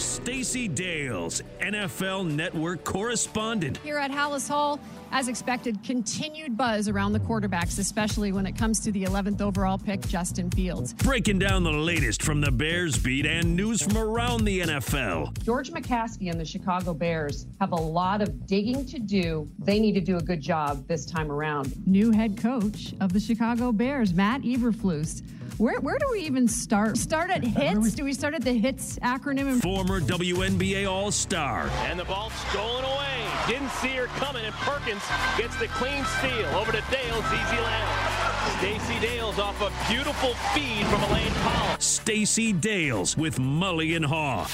Stacey Dales, NFL Network correspondent. Here at Halas Hall, as expected, continued buzz around the quarterbacks, especially when it comes to the 11th overall pick, Justin Fields. Breaking down the latest from the Bears beat and news from around the NFL. George McCaskey and the Chicago Bears have a lot of digging to do. They need to do a good job this time around. New head coach of the Chicago Bears, Matt Eberflus. Where, where do we even start? Start at hits? Do we start at the hits acronym? Former WNBA All Star. And the ball stolen away. Didn't see her coming, and Perkins gets the clean steal over to Dales. Easy land. Stacey Dales off a beautiful feed from Elaine Powell. Stacey Dales with Mully and Haugh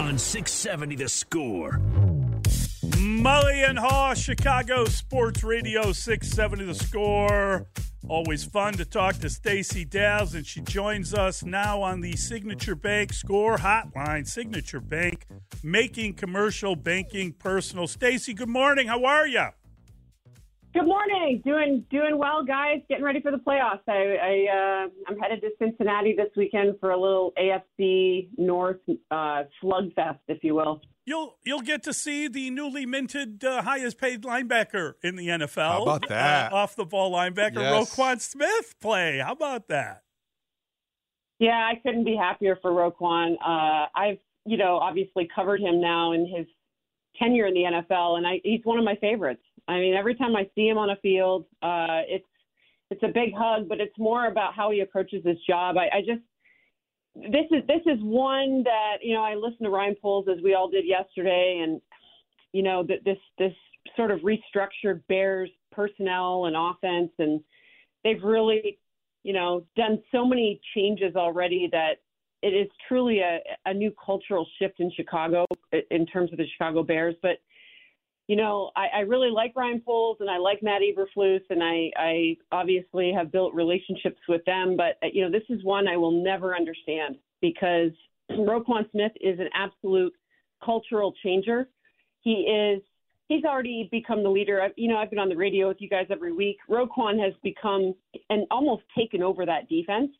on 670 The Score. Mully and Haugh, Chicago Sports Radio 670 The Score. Always fun to talk to Stacey Dales, and she joins us now on the Signature Bank Score Hotline. Signature Bank, making commercial banking personal. Stacey, good morning. How are you? Good morning. Doing doing well, guys. Getting ready for the playoffs. I, I uh, I'm headed to Cincinnati this weekend for a little AFC North uh, slugfest, if you will. You'll you'll get to see the newly minted uh, highest paid linebacker in the NFL. How about that? Uh, off the ball linebacker Yes. Roquan Smith play. How about that? Yeah, I couldn't be happier for Roquan. Uh, I've you know obviously covered him now in his tenure in the NFL, and I, he's one of my favorites. I mean, every time I see him on a field, uh, it's it's a big hug, but it's more about how he approaches his job. I, I just this is this is one that you know I listened to Ryan Poles as we all did yesterday, and you know that this this sort of restructured Bears personnel and offense, and they've really you know done so many changes already that it is truly a, a new cultural shift in Chicago in terms of the Chicago Bears, but you know, I, I really like Ryan Poles and I like Matt Eberflus, and I, I obviously have built relationships with them. But uh, you know, this is one I will never understand because Roquan Smith is an absolute cultural changer. He is. He's already become the leader. I, you know, I've been on the radio with you guys every week. Roquan has become and almost taken over that defense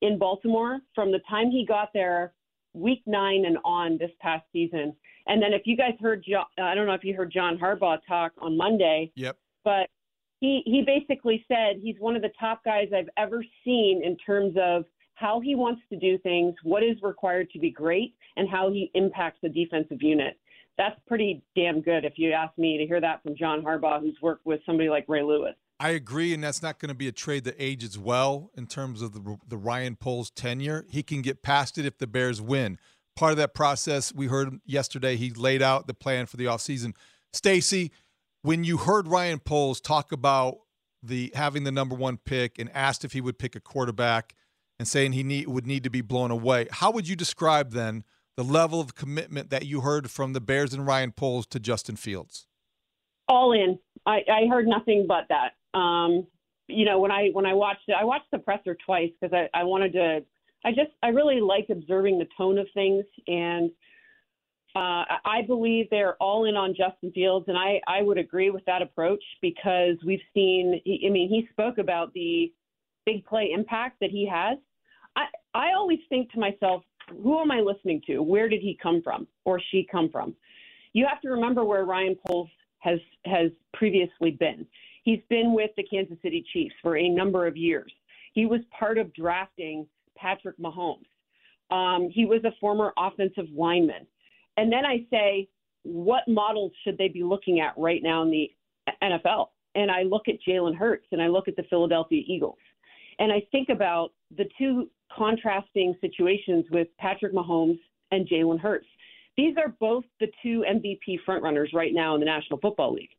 in Baltimore from the time he got there, week nine and on this past season. And then if you guys heard, Jo- uh, I don't know if you heard John Harbaugh talk on Monday, Yep. but he he basically said he's one of the top guys I've ever seen in terms of how he wants to do things, what is required to be great, and how he impacts the defensive unit. That's pretty damn good if you ask me to hear that from John Harbaugh, who's worked with somebody like Ray Lewis. I agree, and that's not going to be a trade that ages well in terms of the, the Ryan Poles tenure. He can get past it if the Bears win. Part of that process, we heard yesterday, he laid out the plan for the offseason. Stacey, when you heard Ryan Poles talk about the having the number one pick and asked if he would pick a quarterback and saying he need, would need to be blown away, how would you describe then the level of commitment that you heard from the Bears and Ryan Poles to Justin Fields? all in. I, I heard nothing but that. Um, you know, when I when I watched it, I watched the presser twice because I, I wanted to. I just I really like observing the tone of things, and uh, I believe they're all in on Justin Fields, and I I would agree with that approach because we've seen. I mean, he spoke about the big play impact that he has. I I always think to myself, who am I listening to? Where did he come from or she come from? You have to remember where Ryan Poles has has previously been. He's been with the Kansas City Chiefs for a number of years. He was part of drafting Patrick Mahomes. Um, he was a former offensive lineman. And then I say, what models should they be looking at right now in the NFL? And I look at Jalen Hurts and I look at the Philadelphia Eagles. And I think about the two contrasting situations with Patrick Mahomes and Jalen Hurts. These are both the two MVP frontrunners right now in the National Football League.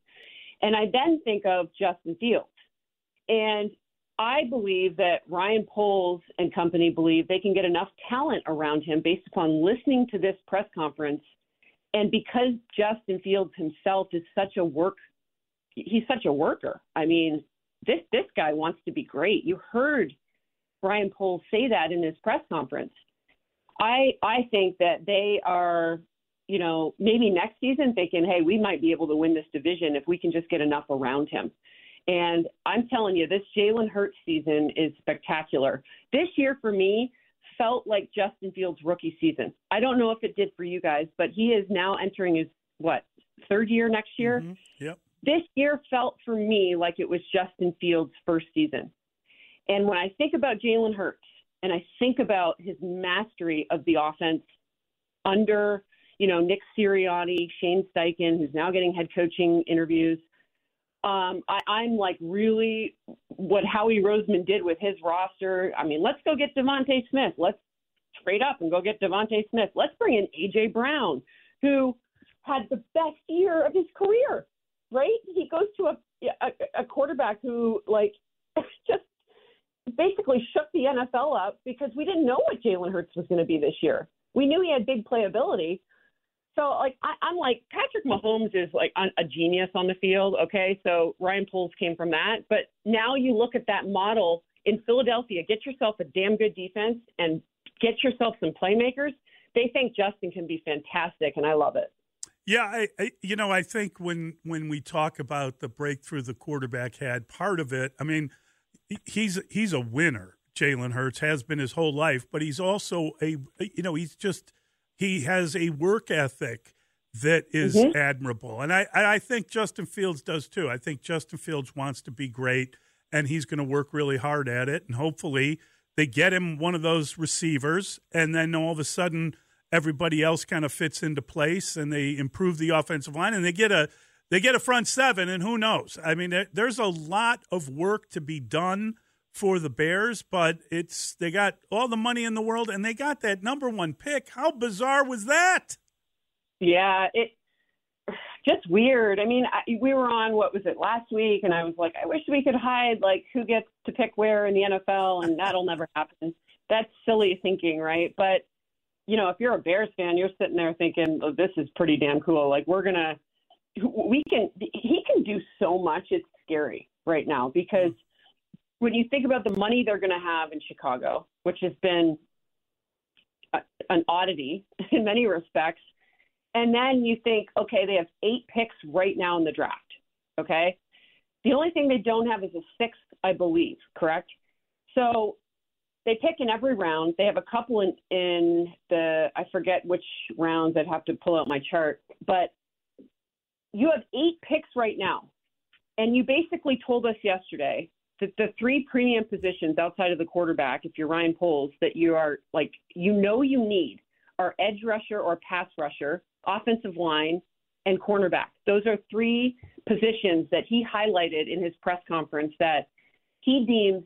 And I then think of Justin Fields. And I believe that Ryan Poles and company believe they can get enough talent around him based upon listening to this press conference. And because Justin Fields himself is such a work, he's such a worker. I mean, this this guy wants to be great. You heard Ryan Poles say that in his press conference. I I think that they are, you know, maybe next season thinking, hey, we might be able to win this division if we can just get enough around him. And I'm telling you, this Jalen Hurts season is spectacular. This year for me felt like Justin Fields' rookie season. I don't know if it did for you guys, but he is now entering his what third year next year. Mm-hmm. Yep. This year felt for me like it was Justin Fields' first season. And when I think about Jalen Hurts and I think about his mastery of the offense under, you know, Nick Sirianni, Shane Steichen, who's now getting head coaching interviews, um, I, I'm like really what Howie Roseman did with his roster. I mean, let's go get DeVonta Smith. Let's trade up and go get DeVonta Smith. Let's bring in AJ Brown, who had the best year of his career. Right? He goes to a a, a quarterback who like just basically shook the NFL up because we didn't know what Jalen Hurts was going to be this year. We knew he had big playability, so like I, I'm like Patrick Mahomes is like a genius on the field. Okay, so Ryan Poles came from that, but now you look at that model in Philadelphia. Get yourself a damn good defense and get yourself some playmakers. They think Justin can be fantastic, and I love it. Yeah, I, I, you know I think when when we talk about the breakthrough the quarterback had, part of it. I mean, he's he's a winner. Jalen Hurts has been his whole life, but he's also a you know he's just he has a work ethic that is mm-hmm. admirable, and I I think Justin Fields does too. I think Justin Fields wants to be great, and he's going to work really hard at it, and hopefully they get him one of those receivers, and then all of a sudden everybody else kind of fits into place, and they improve the offensive line, and they get a they get a front seven, and who knows? I mean, there's a lot of work to be done for the Bears, but it's they got all the money in the world and they got that number one pick. How bizarre was that? Yeah, it just weird. I mean, I, we were on what was it last week, and I was like, I wish we could hide like who gets to pick where in the NFL, and that'll never happen. That's silly thinking, right? But you know, if you're a Bears fan, you're sitting there thinking, oh, this is pretty damn cool. Like we're gonna, we can, he can do so much. It's scary right now because mm-hmm. When you think about the money they're going to have in Chicago, which has been a, an oddity in many respects, and then you think, okay, they have eight picks right now in the draft. Okay. The only thing they don't have is a sixth, I believe, correct? So they pick in every round. They have a couple in, in the, I forget which rounds, I'd have to pull out my chart, but you have eight picks right now. And you basically told us yesterday the, the three premium positions outside of the quarterback, if you're Ryan Poles, that you are like, you know, you need are edge rusher or pass rusher, offensive line, and cornerback. Those are three positions that he highlighted in his press conference that he deems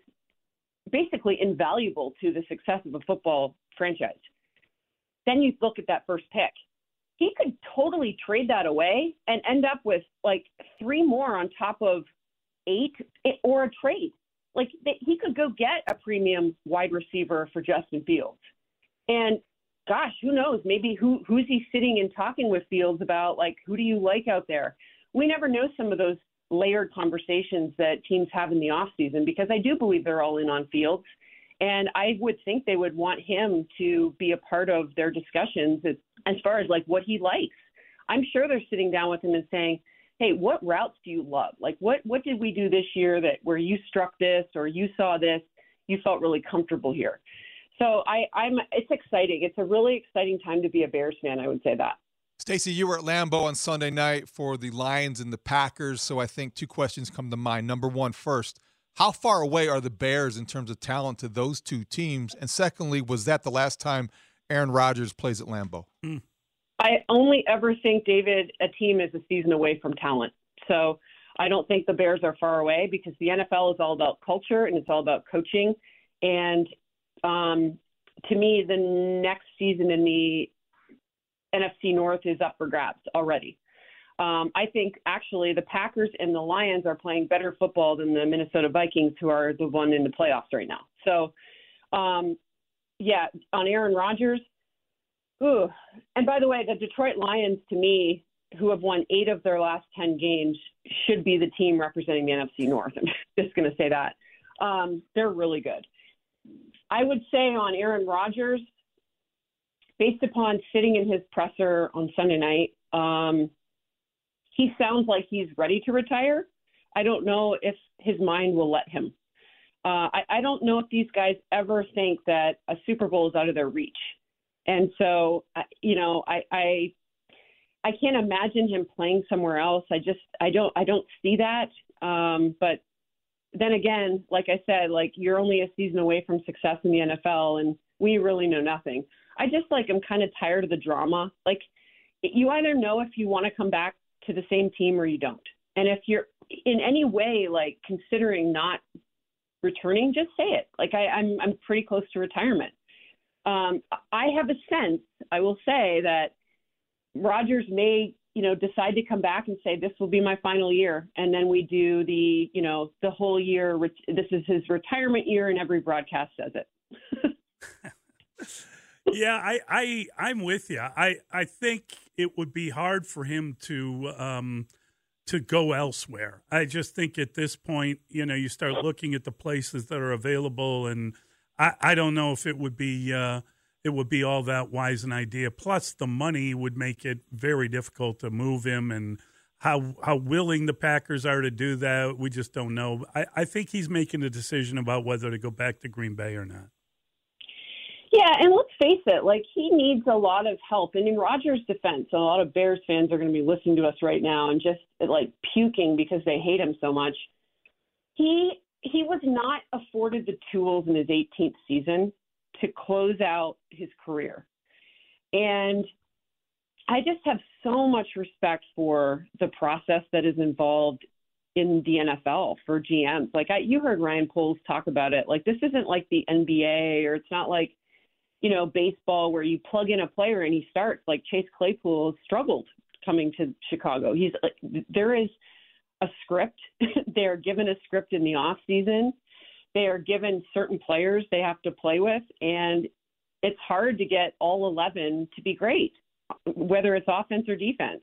basically invaluable to the success of a football franchise. Then you look at that first pick. He could totally trade that away and end up with like three more on top of eight eh, or a trade. Like he could go get a premium wide receiver for Justin Fields. And gosh, who knows? Maybe who who's he sitting and talking with Fields about? Like, who do you like out there? We never know some of those layered conversations that teams have in the off season because I do believe they're all in on Fields. And I would think they would want him to be a part of their discussions as, as far as like what he likes. I'm sure they're sitting down with him and saying, hey, what routes do you love? Like, what what did we do this year that where you struck this or you saw this, you felt really comfortable here? So I, I'm it's exciting. It's a really exciting time to be a Bears fan. I would say that. Stacey, you were at Lambeau on Sunday night for the Lions and the Packers. So I think two questions come to mind. Number one, first, how far away are the Bears in terms of talent to those two teams? And secondly, was that the last time Aaron Rodgers plays at Lambeau? Mm. I only ever think, David, a team is a season away from talent. So I don't think the Bears are far away because the NFL is all about culture and it's all about coaching. And um, to me, the next season in the NFC North is up for grabs already. Um, I think actually the Packers and the Lions are playing better football than the Minnesota Vikings, who are the one in the playoffs right now. So, um, yeah, on Aaron Rodgers, Ooh. And by the way, the Detroit Lions, to me, who have won eight of their last 10 games, should be the team representing the NFC North. I'm just going to say that. Um, they're really good. I would say on Aaron Rodgers, based upon sitting in his presser on Sunday night, um, he sounds like he's ready to retire. I don't know if his mind will let him. Uh, I, I don't know if these guys ever think that a Super Bowl is out of their reach. And so, you know, I, I I can't imagine him playing somewhere else. I just I don't I don't see that. Um, but then again, like I said, like you're only a season away from success in the NFL, and we really know nothing. I just like I'm kind of tired of the drama. Like you either know if you want to come back to the same team or you don't. And if you're in any way like considering not returning, just say it. Like I, I'm I'm pretty close to retirement. Um, I have a sense, I will say that Rodgers may, you know, decide to come back and say this will be my final year, and then we do the, you know, the whole year. This is his retirement year, and every broadcast says it. yeah, I, I, I'm with you. I, I think it would be hard for him to, um, to go elsewhere. I just think at this point, you know, you start looking at the places that are available, and I, I don't know if it would be. Uh, it would be all that wise an idea. Plus, the money would make it very difficult to move him, and how how willing the Packers are to do that, we just don't know. I, I think he's making a decision about whether to go back to Green Bay or not. Yeah, and let's face it, like he needs a lot of help. And in Rodgers' defense, a lot of Bears fans are going to be listening to us right now and just like puking because they hate him so much. He he was not afforded the tools in his 18th season to close out his career. And I just have so much respect for the process that is involved in the NFL for GMs. Like I, you heard Ryan Poles talk about it. Like this isn't like the NBA or it's not like, you know, baseball where you plug in a player and he starts. Like Chase Claypool struggled coming to Chicago. He's like there is a script. They're given a script in the off season they are given certain players they have to play with, and it's hard to get all 11 to be great, whether it's offense or defense.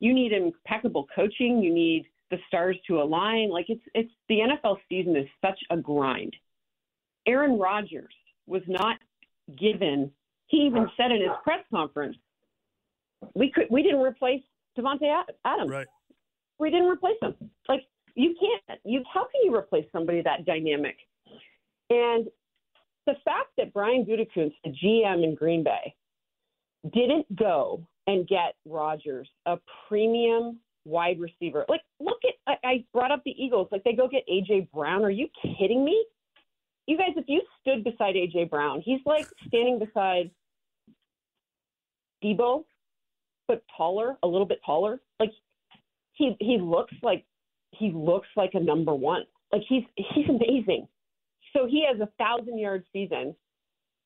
You need impeccable coaching. You need the stars to align. Like it's it's the NFL season is such a grind. Aaron Rodgers was not given. He even said in his press conference, "We could we didn't replace Davante Adams. Right. We didn't replace him. Like you can't. You how can you replace somebody that dynamic? And the fact that Brian Gutekunst, the GM in Green Bay, didn't go and get Rodgers a premium wide receiver. Like, look at I, I brought up the Eagles. Like, they go get AJ Brown. Are you kidding me? You guys, if you stood beside AJ Brown, he's like standing beside Deebo, but taller, a little bit taller. Like, he he looks like he looks like a number one. Like he's he's amazing. So he has a thousand yard season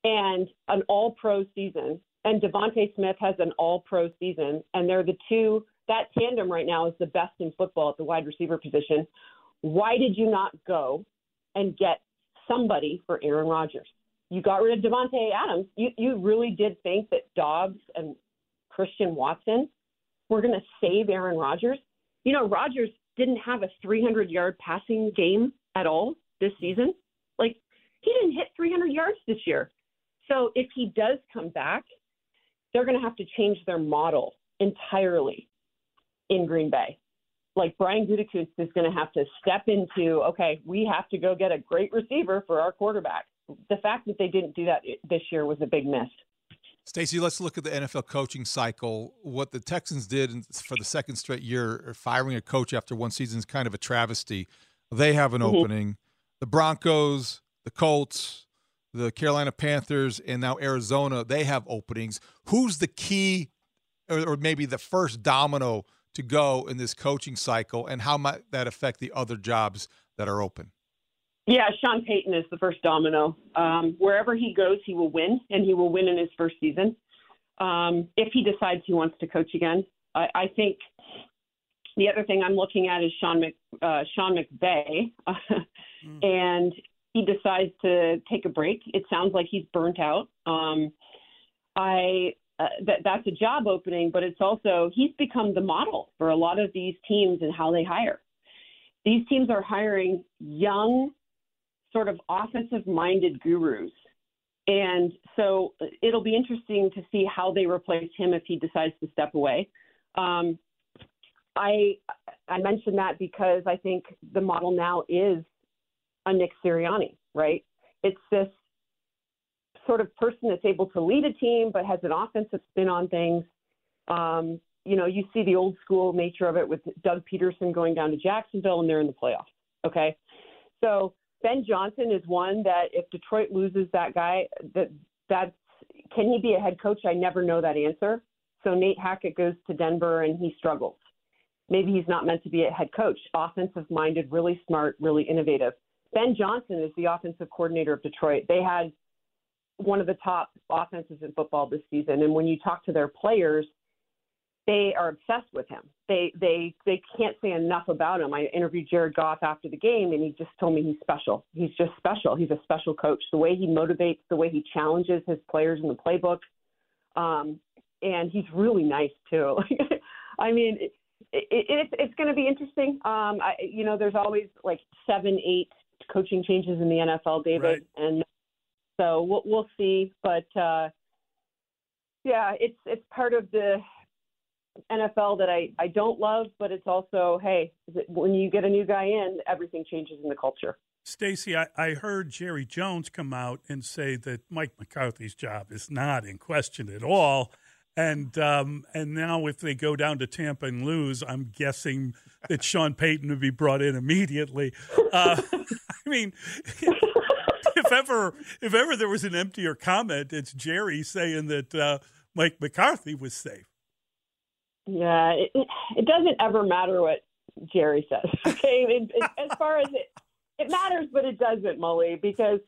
and an all pro season. And DeVonta Smith has an all pro season. And they're the two that tandem right now is the best in football at the wide receiver position. Why did you not go and get somebody for Aaron Rodgers? You got rid of Davante Adams. You you really did think that Doubs and Christian Watson were going to save Aaron Rodgers? You know, Rodgers didn't have a 300 yard passing game at all this season. Like he didn't hit 300 yards this year. So if he does come back, they're going to have to change their model entirely in Green Bay. Like Brian Gutekunst is going to have to step into, okay, we have to go get a great receiver for our quarterback. The fact that they didn't do that this year was a big miss. Stacey, let's look at the NFL coaching cycle. What the Texans did for the second straight year, firing a coach after one season, is kind of a travesty. They have an mm-hmm. opening. The Broncos, the Colts, the Carolina Panthers, and now Arizona, they have openings. Who's the key, or, or maybe the first domino to go in this coaching cycle, and how might that affect the other jobs that are open? Yeah, Sean Payton is the first domino. Um, wherever he goes, he will win, and he will win in his first season. Um, if he decides he wants to coach again, I, I think the other thing I'm looking at is Sean Mc, uh, Sean McVay, mm. and he decides to take a break. It sounds like he's burnt out. Um, I uh, that that's a job opening, but it's also he's become the model for a lot of these teams and how they hire. These teams are hiring young sort of offensive minded gurus. And so it'll be interesting to see how they replace him if he decides to step away. Um, I I mentioned that because I think the model now is a Nick Sirianni, right? It's this sort of person that's able to lead a team but has an offensive spin on things. Um, you know, you see the old school nature of it with Doug Pederson going down to Jacksonville and they're in the playoffs. Okay. So Ben Johnson is one that if Detroit loses that guy, that that's can he be a head coach? I never know that answer. So Nate Hackett goes to Denver and he struggles. Maybe he's not meant to be a head coach. Offensive minded, really smart, really innovative. Ben Johnson is the offensive coordinator of Detroit. They had one of the top offenses in football this season. And when you talk to their players, they are obsessed with him. They they they can't say enough about him. I interviewed Jared Goff after the game, and he just told me he's special. He's just special. He's a special coach. The way he motivates, the way he challenges his players in the playbook, um, and he's really nice too. I mean, it, it, it's it's going to be interesting. Um, I, you know, there's always like seven, eight coaching changes in the NFL, David, Right. and so we'll we'll see. But uh, yeah, it's it's part of the NFL that I I don't love, but it's also hey, when you get a new guy in, everything changes in the culture. Stacey, I, I heard Jerry Jones come out and say that Mike McCarthy's job is not in question at all. And um, and now if they go down to Tampa and lose, I'm guessing that Sean Payton would be brought in immediately. Uh, I mean, if ever if ever there was an emptier comment, it's Jerry saying that uh, Mike McCarthy was safe. Yeah, it, it- doesn't ever matter what Jerry says. Okay, it, it, as far as it, it matters, but it doesn't, Mully, because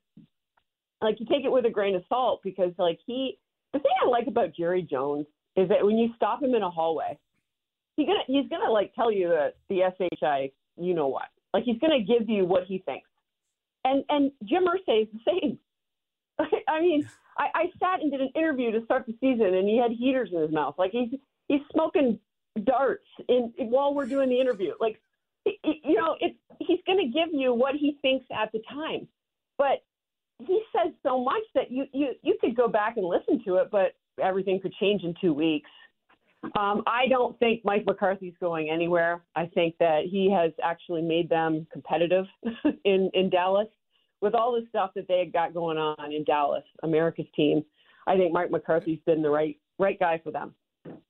like you take it with a grain of salt. Because like he, the thing I like about Jerry Jones is that when you stop him in a hallway, he's gonna he's gonna like tell you the the shi you know what, like he's gonna give you what he thinks. And and Jim Irsay is the same. I mean, I, I sat and did an interview to start the season, and he had heaters in his mouth. Like he's he's smoking darts in while we're doing the interview. Like you know, it's he's going to give you what he thinks at the time, but he says so much that you you you could go back and listen to it, but everything could change in two weeks. Um, I don't think Mike McCarthy's going anywhere. I think that he has actually made them competitive in in Dallas with all the stuff that they had got going on in Dallas, America's team. I think Mike McCarthy's been the right right guy for them.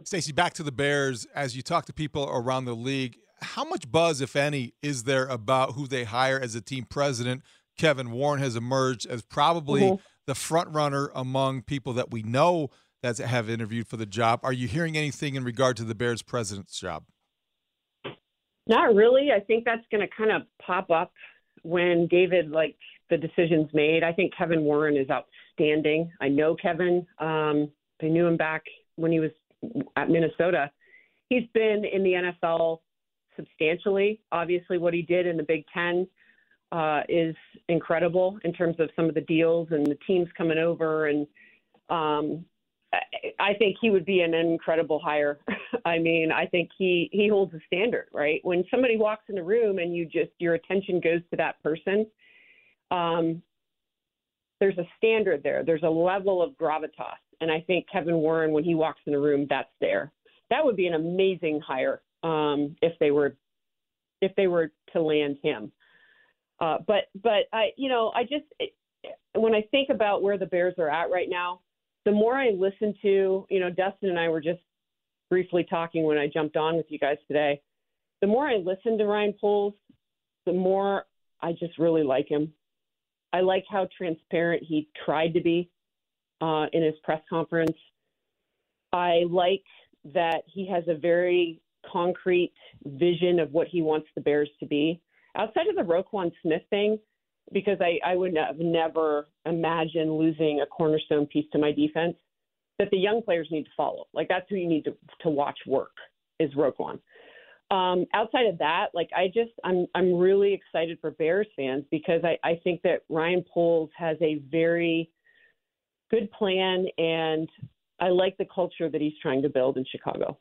Stacey, back to the Bears. As you talk to people around the league, how much buzz, if any, is there about who they hire as a team president? Kevin Warren has emerged as probably Mhm. the front runner among people that we know that have interviewed for the job. Are you hearing anything in regard to the Bears president's job? Not really. I think that's going to kind of pop up when David, like the decisions made. I think Kevin Warren is outstanding. I know Kevin. Um, I knew him back when he was at Minnesota. He's been in the NFL substantially. Obviously, what he did in the Big Ten uh, is incredible in terms of some of the deals and the teams coming over. And um, I- think he would be an incredible hire. I mean, I think he he holds a standard, right? When somebody walks in the room and you just your attention goes to that person, um, there's a standard there. There's a level of gravitas, and I think Kevin Warren, when he walks in the room, that's there. That would be an amazing hire um, if they were if they were to land him. Uh, but but I you know I just when I think about where the Bears are at right now, the more I listen to you know Dustin and I were just briefly talking when I jumped on with you guys today. The more I listen to Ryan Poles, the more I just really like him. I like how transparent he tried to be uh, in his press conference. I like that he has a very concrete vision of what he wants the Bears to be. Outside of the Roquan Smith thing, because I, I would have never imagined losing a cornerstone piece to my defense, that the young players need to follow. Like that's who you need to, to watch work is Roquan. Um, outside of that, like I just I'm I'm really excited for Bears fans because I, I think that Ryan Poles has a very good plan and I like the culture that he's trying to build in Chicago.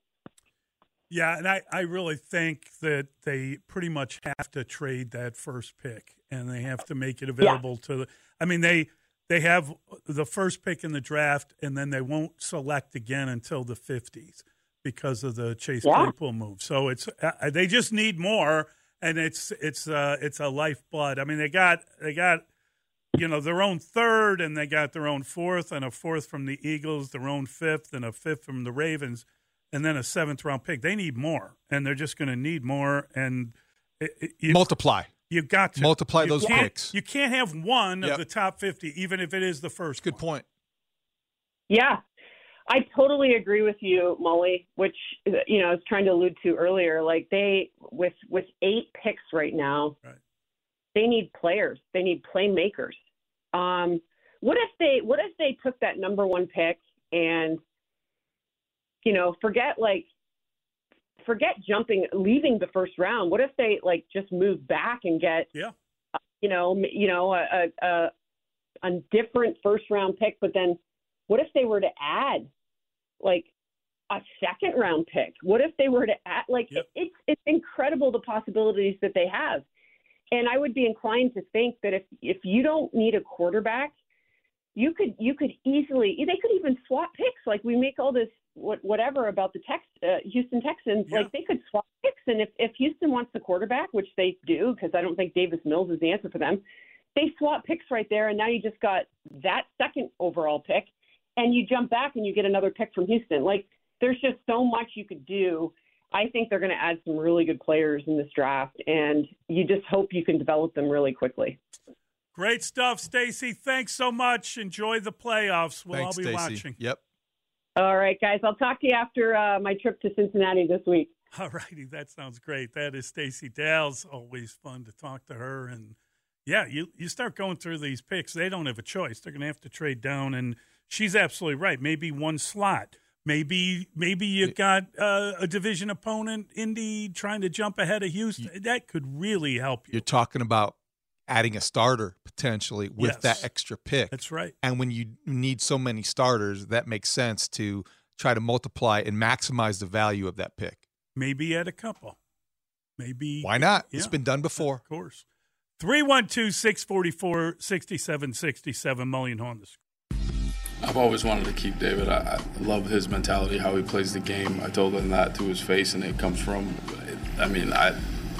Yeah, and I, I really think that they pretty much have to trade that first pick and they have to make it available to the I mean they they have the first pick in the draft and then they won't select again until the 50s because of the Chase Yeah. Claypool move. So it's uh, they just need more and it's it's uh it's a lifeblood. I mean, they got they got you know their own third, and they got their own fourth, and a fourth from the Eagles, their own fifth, and a fifth from the Ravens, and then a seventh round pick. They need more, and they're just going to need more, and it, it, you, Multiply. you got to multiply You those picks. You can't have one Yep. of the top fifty, even if it is the first. Good one. point. Yeah, I totally agree with you, Mully. Which you know I was trying to allude to earlier. Like they with with eight picks right now, Right. they need players. They need playmakers. Um, what if they what if they took that number one pick and you know forget like forget jumping leaving the first round. What if they like just move back and get Yeah. you know you know a a, a, a different first round pick, but then what if they were to add like a second round pick? What if they were to add like Yep. it's it's incredible the possibilities that they have. And I would be inclined to think that if if you don't need a quarterback, you could you could easily they could even swap picks. Like we make all this what, whatever about the Tex, uh, Houston Texans. Yeah. Like they could swap picks, and if if Houston wants the quarterback, which they do, because I don't think Davis Mills is the answer for them, they swap picks right there, and now you just got that second overall pick, and you jump back and you get another pick from Houston. Like there's just so much you could do. I think they're going to add some really good players in this draft, and you just hope you can develop them really quickly. Great stuff, Stacey. Thanks so much. Enjoy the playoffs. We'll Thanks, all be Stacey. watching. Yep. All right, guys. I'll talk to you after uh, my trip to Cincinnati this week. All righty, that sounds great. That is Stacey Dales. Always fun to talk to her. And yeah, you you start going through these picks. They don't have a choice. They're going to have to trade down. And she's absolutely right. Maybe one slot. Maybe maybe you got uh, a division opponent, Indy, trying to jump ahead of Houston. That could really help you. You're talking about adding a starter potentially with Yes. that extra pick. That's right. And when you need so many starters, that makes sense to try to multiply and maximize the value of that pick. Maybe add a couple. Maybe Why not? Yeah. It's been done before. Of course. 312 644 6767 million on the I've always wanted to keep David. I, I love his mentality, how he plays the game. I told him that to his face, and it comes from. I mean, I,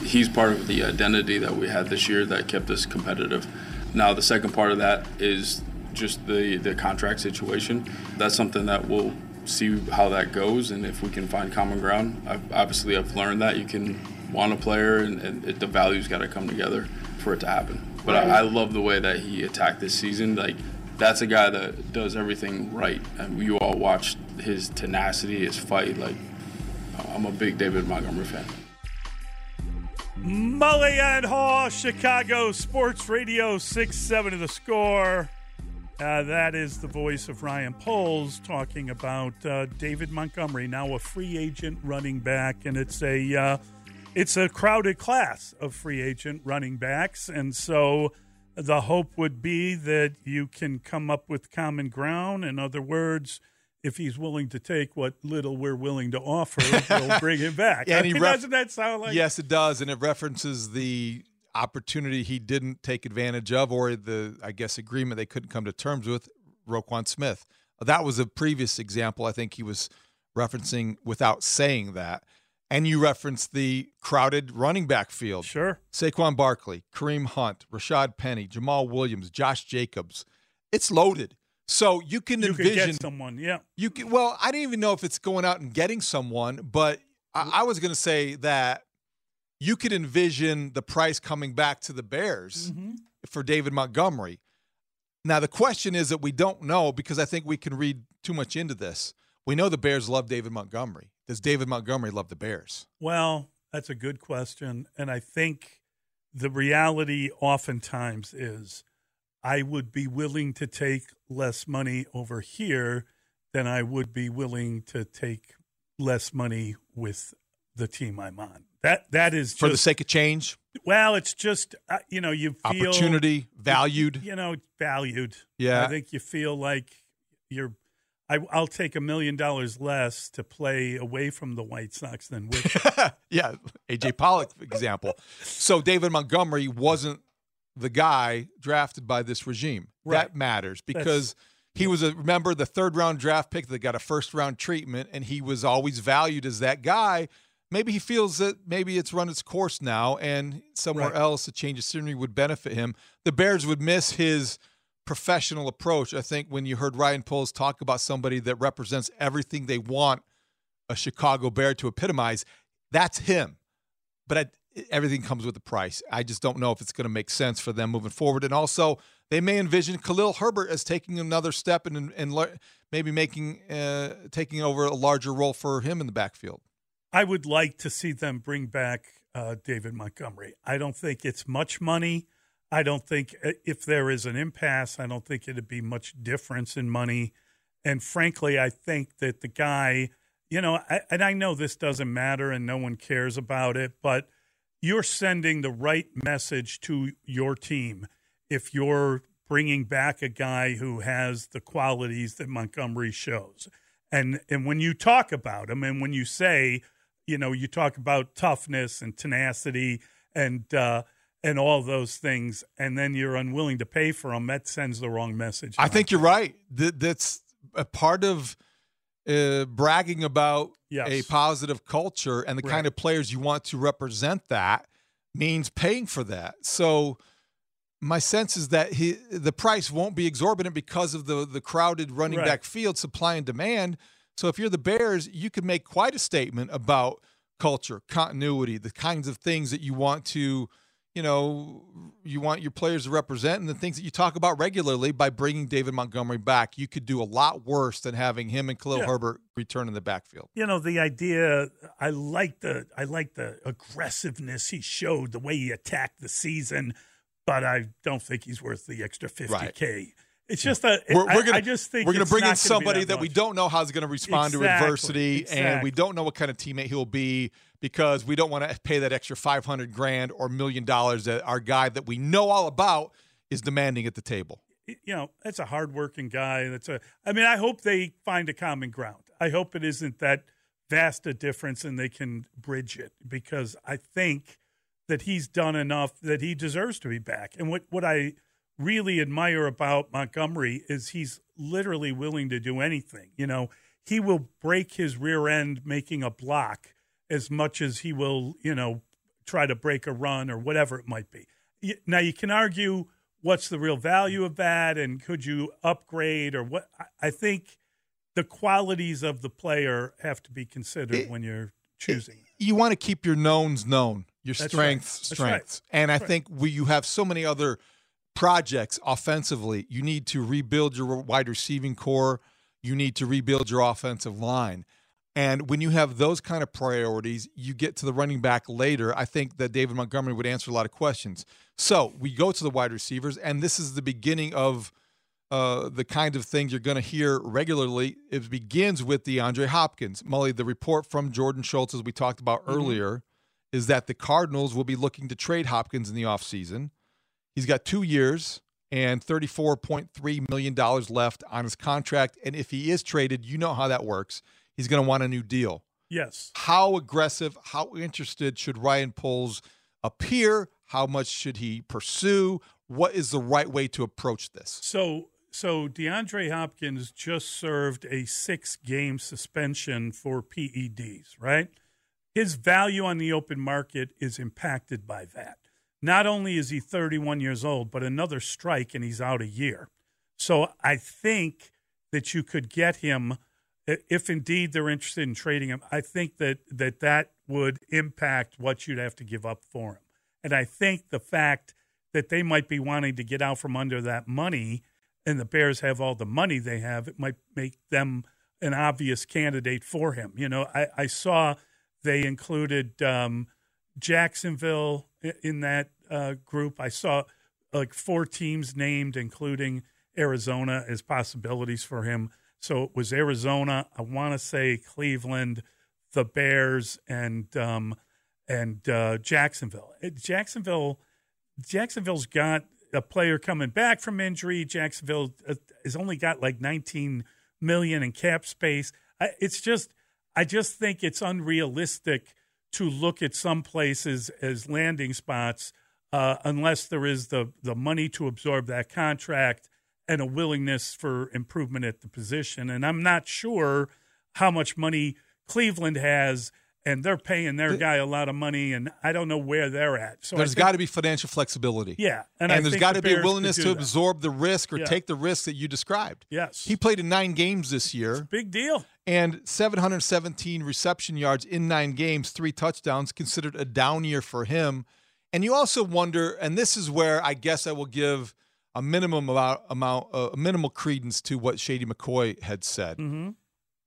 he's part of the identity that we had this year that kept us competitive. Now, the second part of that is just the the contract situation. That's something that we'll see how that goes, and if we can find common ground. I've, obviously, I've learned that you can want a player, and, and it, the values got to come together for it to happen. But I, I love the way that he attacked this season. Like that's a guy that does everything right. And you all watched his tenacity, his fight. Like, I'm a big David Montgomery fan. Mully and Haugh, Chicago Sports Radio 670 the score. Uh, that is the voice of Ryan Poles talking about uh, David Montgomery, now a free agent running back, and it's a uh, it's a crowded class of free agent running backs, and so the hope would be that you can come up with common ground. In other words, if he's willing to take what little we're willing to offer, we'll bring him back. Yeah, I he mean, ref- doesn't that sound like yes, it does, and it references the opportunity he didn't take advantage of, or the I guess agreement they couldn't come to terms with. Roquan Smith. That was a previous example. I think he was referencing without saying that. And you referenced the crowded running back field. Sure. Saquon Barkley, Kareem Hunt, Rashaad Penny, Jamaal Williams, Josh Jacobs. It's loaded. So you can You envision get someone, yeah. you can, well, I didn't even know if it's going out and getting someone, but I, I was going to say that you could envision the price coming back to the Bears mm-hmm. for David Montgomery. Now the question is that we don't know because I think we can read too much into this. We know the Bears love David Montgomery. Does David Montgomery love the Bears? Well, that's a good question. And I think the reality oftentimes is I would be willing to take less money over here than I would be willing to take less money with the team I'm on. That that is just, For the sake of change, well, it's just uh, you know you feel opportunity, valued. you know valued. Yeah. I think you feel like you're. I, I'll take a million dollars less to play away from the White Sox than with. yeah, AJ Pollock example. So David Montgomery wasn't the guy drafted by this regime. Right. That matters because he was a remember the third round draft pick that got a first round treatment, and he was always valued as that guy. maybe he feels that maybe it's run its course now, and somewhere Right. else a change of scenery would benefit him. The Bears would miss his professional approach. I think when you heard Ryan Poles talk about somebody that represents everything they want a Chicago Bear to epitomize, that's him. But I, everything comes with a price. I just don't know if it's going to make sense for them moving forward. And also, they may envision Khalil Herbert as taking another step and and lear- maybe making uh, taking over a larger role for him in the backfield. I would like to see them bring back uh, David Montgomery. I don't think it's much money. I don't think uh, if there is an impasse, I don't think it'd be much difference in money. And frankly, I think that the guy, you know, I, and I know this doesn't matter and no one cares about it, but you're sending the right message to your team if you're bringing back a guy who has the qualities that Montgomery shows. And and when you talk about him and when you say, you know, you talk about toughness and tenacity and uh, and all those things, and then you're unwilling to pay for them, that sends the wrong message. I think you're right. Th- that's a part of uh, bragging about Yes. a positive culture and the Right. kind of players you want to represent that means paying for that. So my sense is that he the price won't be exorbitant because of the the crowded running Right. back field supply and demand. So if you're the Bears, you could make quite a statement about culture, continuity, the kinds of things that you want to, you know, you want your players to represent and the things that you talk about regularly by bringing David Montgomery back. You could do a lot worse than having him and Khalil Yeah. Herbert return in the backfield. you know the idea i like the i like the aggressiveness he showed the way he attacked the season but i don't think he's worth the extra 50k it's just a We're, we're gonna I just think we're gonna bring in not gonna be somebody that, we don't know how he's going to respond to Exactly, adversity, and we don't know what kind of teammate he'll be because we don't want to pay that extra five hundred grand or million dollars that our guy that we know all about is demanding at the table. you know, that's a hardworking guy. That's a. I mean, I hope they find a common ground. I hope it isn't that vast a difference, and they can bridge it because I think that he's done enough that he deserves to be back. And what what I really admire about Montgomery is he's literally willing to do anything. You know, he will break his rear end making a block as much as he will, you know, try to break a run or whatever it might be. Now you can argue what's the real value of that and could you upgrade or what I- think the qualities of the player have to be considered when you're choosing. You want to keep your knowns known, your That's strengths right. That's right. strengths, and I right. think we you have so many other projects offensively. You need to rebuild your wide receiving corps. You need to rebuild your offensive line. And when you have those kind of priorities, you get to the running back later. I think that David Montgomery would answer a lot of questions. So we go to the wide receivers, and this is the beginning of uh, the kind of things you're going to hear regularly. It begins with DeAndre Hopkins. Mully, the report from Jordan Schultz, as we talked about earlier, is that the Cardinals will be looking to trade Hopkins in the offseason. He's got two years and $34.3 million left on his contract. And if he is traded, you know how that works. He's going to want a new deal. Yes. How aggressive, how interested should Ryan Poles appear? How much should he pursue? What is the right way to approach this? So so DeAndre Hopkins just served a six game suspension for PEDs, right? His value on the open market is impacted by that. Not only is he 31 years old, but another strike and he's out a year. So I think that you could get him if indeed they're interested in trading him. I think that that, that would impact what you'd have to give up for him. And I think the fact that they might be wanting to get out from under that money and the Bears have all the money they have, it might make them an obvious candidate for him. You know, I, I saw they included um, Jacksonville in that uh, group. I saw like four teams named, including Arizona, as possibilities for him. So it was Arizona. I want to say Cleveland, the Bears, and um, and uh, Jacksonville. Jacksonville, Jacksonville's got a player coming back from injury. Jacksonville uh, has only got like 19 million in cap space. It's just, I just think it's unrealistic to look at some places as landing spots uh, unless there is the the money to absorb that contract and a willingness for improvement at the position. And I'm not sure how much money Cleveland has and they're paying their guy a lot of money, and I don't know where they're at. So there's got to be financial flexibility. Yeah, And, and, there's got the to be a willingness to absorb the risk or Yeah. take the risk that you described. Yes, He played in nine games this year big deal. and 717 reception yards in nine games, three touchdowns, considered a down year for him. And you also wonder, and this is where I guess I will give a minimum amount, amount uh, a minimal credence to what Shady McCoy had said. Mm-hmm.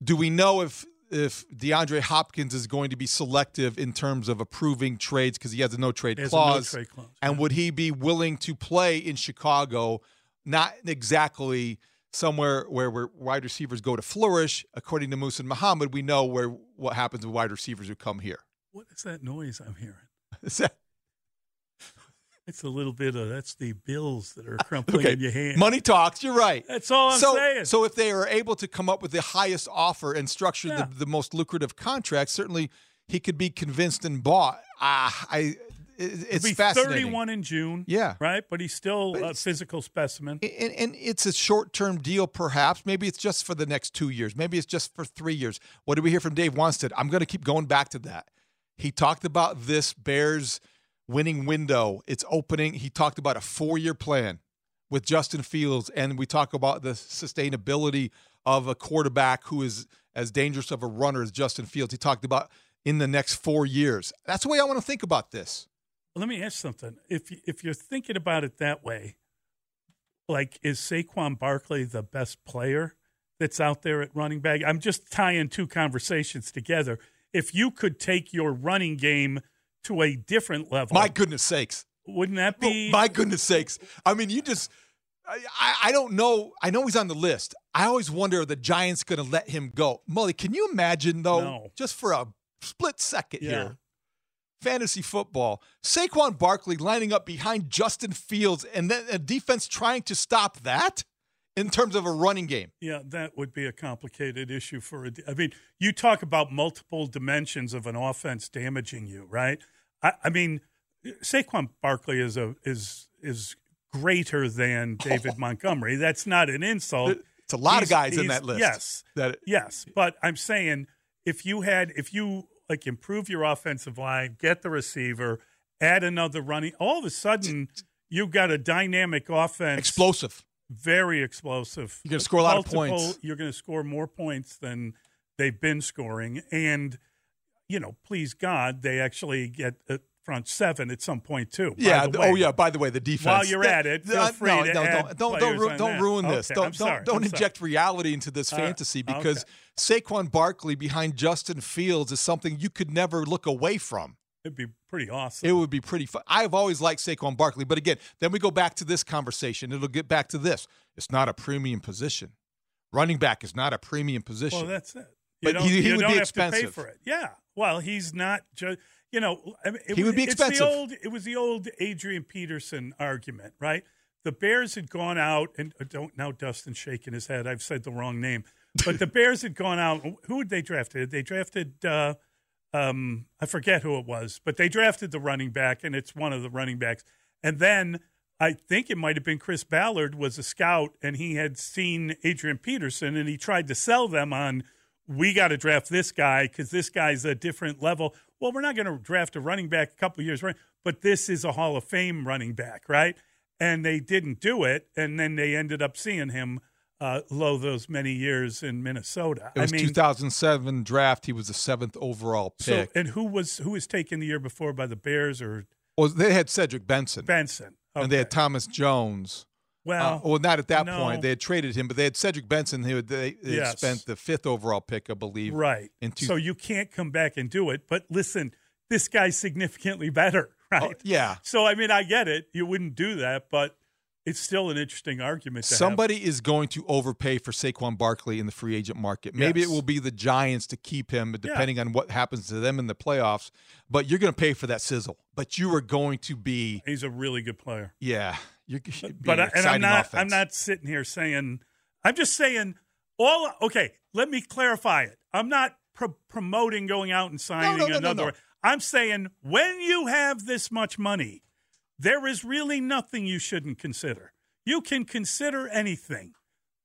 Do we know if if DeAndre Hopkins is going to be selective in terms of approving trades because he has a no trade no clause? trade clause. And would he be willing to play in Chicago? Not exactly somewhere where, where wide receivers go to flourish. According to Muhsin Muhammad, we know where what happens with wide receivers who come here. What is that noise I'm hearing? Is that- It's a little bit of that's the bills that are crumpling okay, in your hand. money talks. You're right. That's all I'm so, saying. so if they are able to come up with the highest offer and structure Yeah. the, the most lucrative contract, certainly he could be convinced and bought. Ah, I. it- It's be fascinating. 31 in June. Yeah. right. But he's still But a physical specimen. and, and it's a short-term deal, perhaps. Maybe it's just for the next two years. Maybe it's just for three years. What did we hear from Dave Wannstedt? I'm going to keep going back to that. He talked about this Bears winning window. It's opening. He talked about a four-year plan with Justin Fields, and we talk about the sustainability of a quarterback who is as dangerous of a runner as Justin Fields. He talked about in the next four years. That's the way I want to think about this. Let me ask something. If if you're thinking about it that way, like is Saquon Barkley the best player that's out there at running back? I'm just tying two conversations together. If you could take your running game to a different level, My goodness sakes. wouldn't that be? Oh, my goodness sakes. I mean, you just, I, I- don't know. I know he's on the list. I always wonder are the Giants going to let him go? Mully, can you imagine, though, No. just for a split second Yeah. here? Fantasy football. Saquon Barkley lining up behind Justin Fields and then a defense trying to stop that in terms of a running game. Yeah, that would be a complicated issue for a. I mean, you talk about multiple dimensions of an offense damaging you, right? I, I mean, Saquon Barkley is a is is greater than David Montgomery. That's not an insult. It's a lot of guys in that list. Yes, That yes, but I'm saying if you had if you like improve your offensive line, get the receiver, add another running, all of a sudden you've got a dynamic offense explosive. very explosive. You're gonna score a lot of points. You're going to score more points than they've been scoring, and you know, please God, they actually get a front seven at some point too. by Yeah. the way. Oh, yeah. By the way, the defense. While you're at it, feel Uh, free no, to no, add don't don't don't, don't that. ruin this. Okay, don't don't don't I'm sorry. inject reality into this right, fantasy because okay. Saquon Barkley behind Justin Fields is something you could never look away from. It'd be pretty awesome. It would be pretty fun. I've always liked Saquon Barkley, but again, then we go back to this conversation. It'll get back to this. It's not a premium position. Running back is not a premium position. well, that's it. You But don't, he- he would be have to pay expensive. for it. Yeah. Well, he's not just. You know, I mean, it He was, would be it's expensive. The old, it was the old Adrian Peterson argument, right? The Bears had gone out, and uh, don't now Dustin shaking his head. I've said the wrong name, but the Bears had gone out. Who had they drafted? They drafted. Uh, um, I forget who it was, but they drafted the running back, and it's one of the running backs. And then I think it might have been Chris Ballard was a scout, and he had seen Adrian Peterson, and he tried to sell them on we got to draft this guy because this guy's a different level. Well, we're not going to draft a running back a couple years, right? But this is a Hall of Fame running back, right? And they didn't do it, and then they ended up seeing him uh, low those many years in Minnesota. it was I mean, 2007 draft. He was the seventh overall so pick. and who was who was taken the year before by the Bears or well, they had Cedric Benson, Benson? and they had Thomas Jones. Well, Uh, well, not at that no. point. They had traded him, but they had Cedric Benson. Who they, they had Yes. spent the fifth overall pick, I believe. right. in two- so you can't come back and do it. But listen, this guy's significantly better, right? Oh, yeah. So I mean, I get it. You wouldn't do that, but it's still an interesting argument. To have. Somebody is going to overpay for Saquon Barkley in the free agent market. Maybe Yes. it will be the Giants to keep him, but depending on what happens to them in the playoffs. But you're going to pay for that sizzle. But you are going to be, He's a really good player. yeah. You're But I, and I'm not. offense. I'm not sitting here saying. I'm just saying. All okay. Let me clarify it. I'm not pro- promoting going out and signing no, no, another. no. I'm saying when you have this much money, there is really nothing you shouldn't consider. You can consider anything.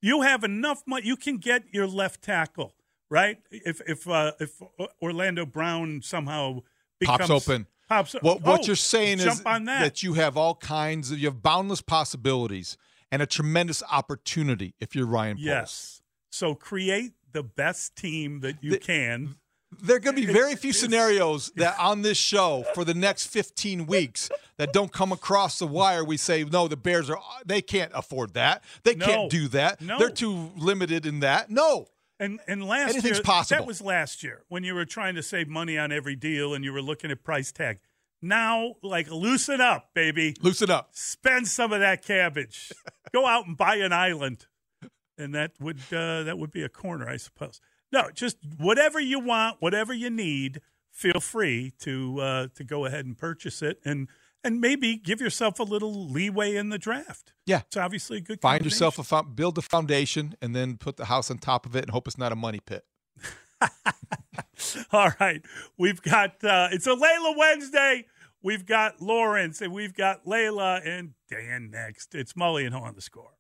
You have enough money. You can get your left tackle right? If if uh, if Orlando Brown somehow becomes, Pops open. Pops What what oh, you're saying is on that. you have all kinds of you have boundless possibilities and a tremendous opportunity if you're Ryan Poles. yes. So create the best team that you can. There are going to be very few scenarios that on this show for the next 15 weeks that don't come across the wire. We say, no, the Bears are, they can't afford that. They No. can't do that. No. They're too limited in that. No. And and last Anything's year possible. that was last year when you were trying to save money on every deal and you were looking at price tag. Now, like loosen up, baby. Loosen up. Spend some of that cabbage. Go out and buy an island, and that would uh, that would be a corner, I suppose. No, just whatever you want, whatever you need. Feel free to uh, to go ahead and purchase it, and and maybe give yourself a little leeway in the draft. Yeah. It's obviously a good. Find yourself a fo- build a foundation and then put the house on top of it and hope it's not a money pit. All right. We've got uh it's a Layla Wednesday. We've got Lawrence and we've got Layla and Dan next. It's Mully and Haugh on the score.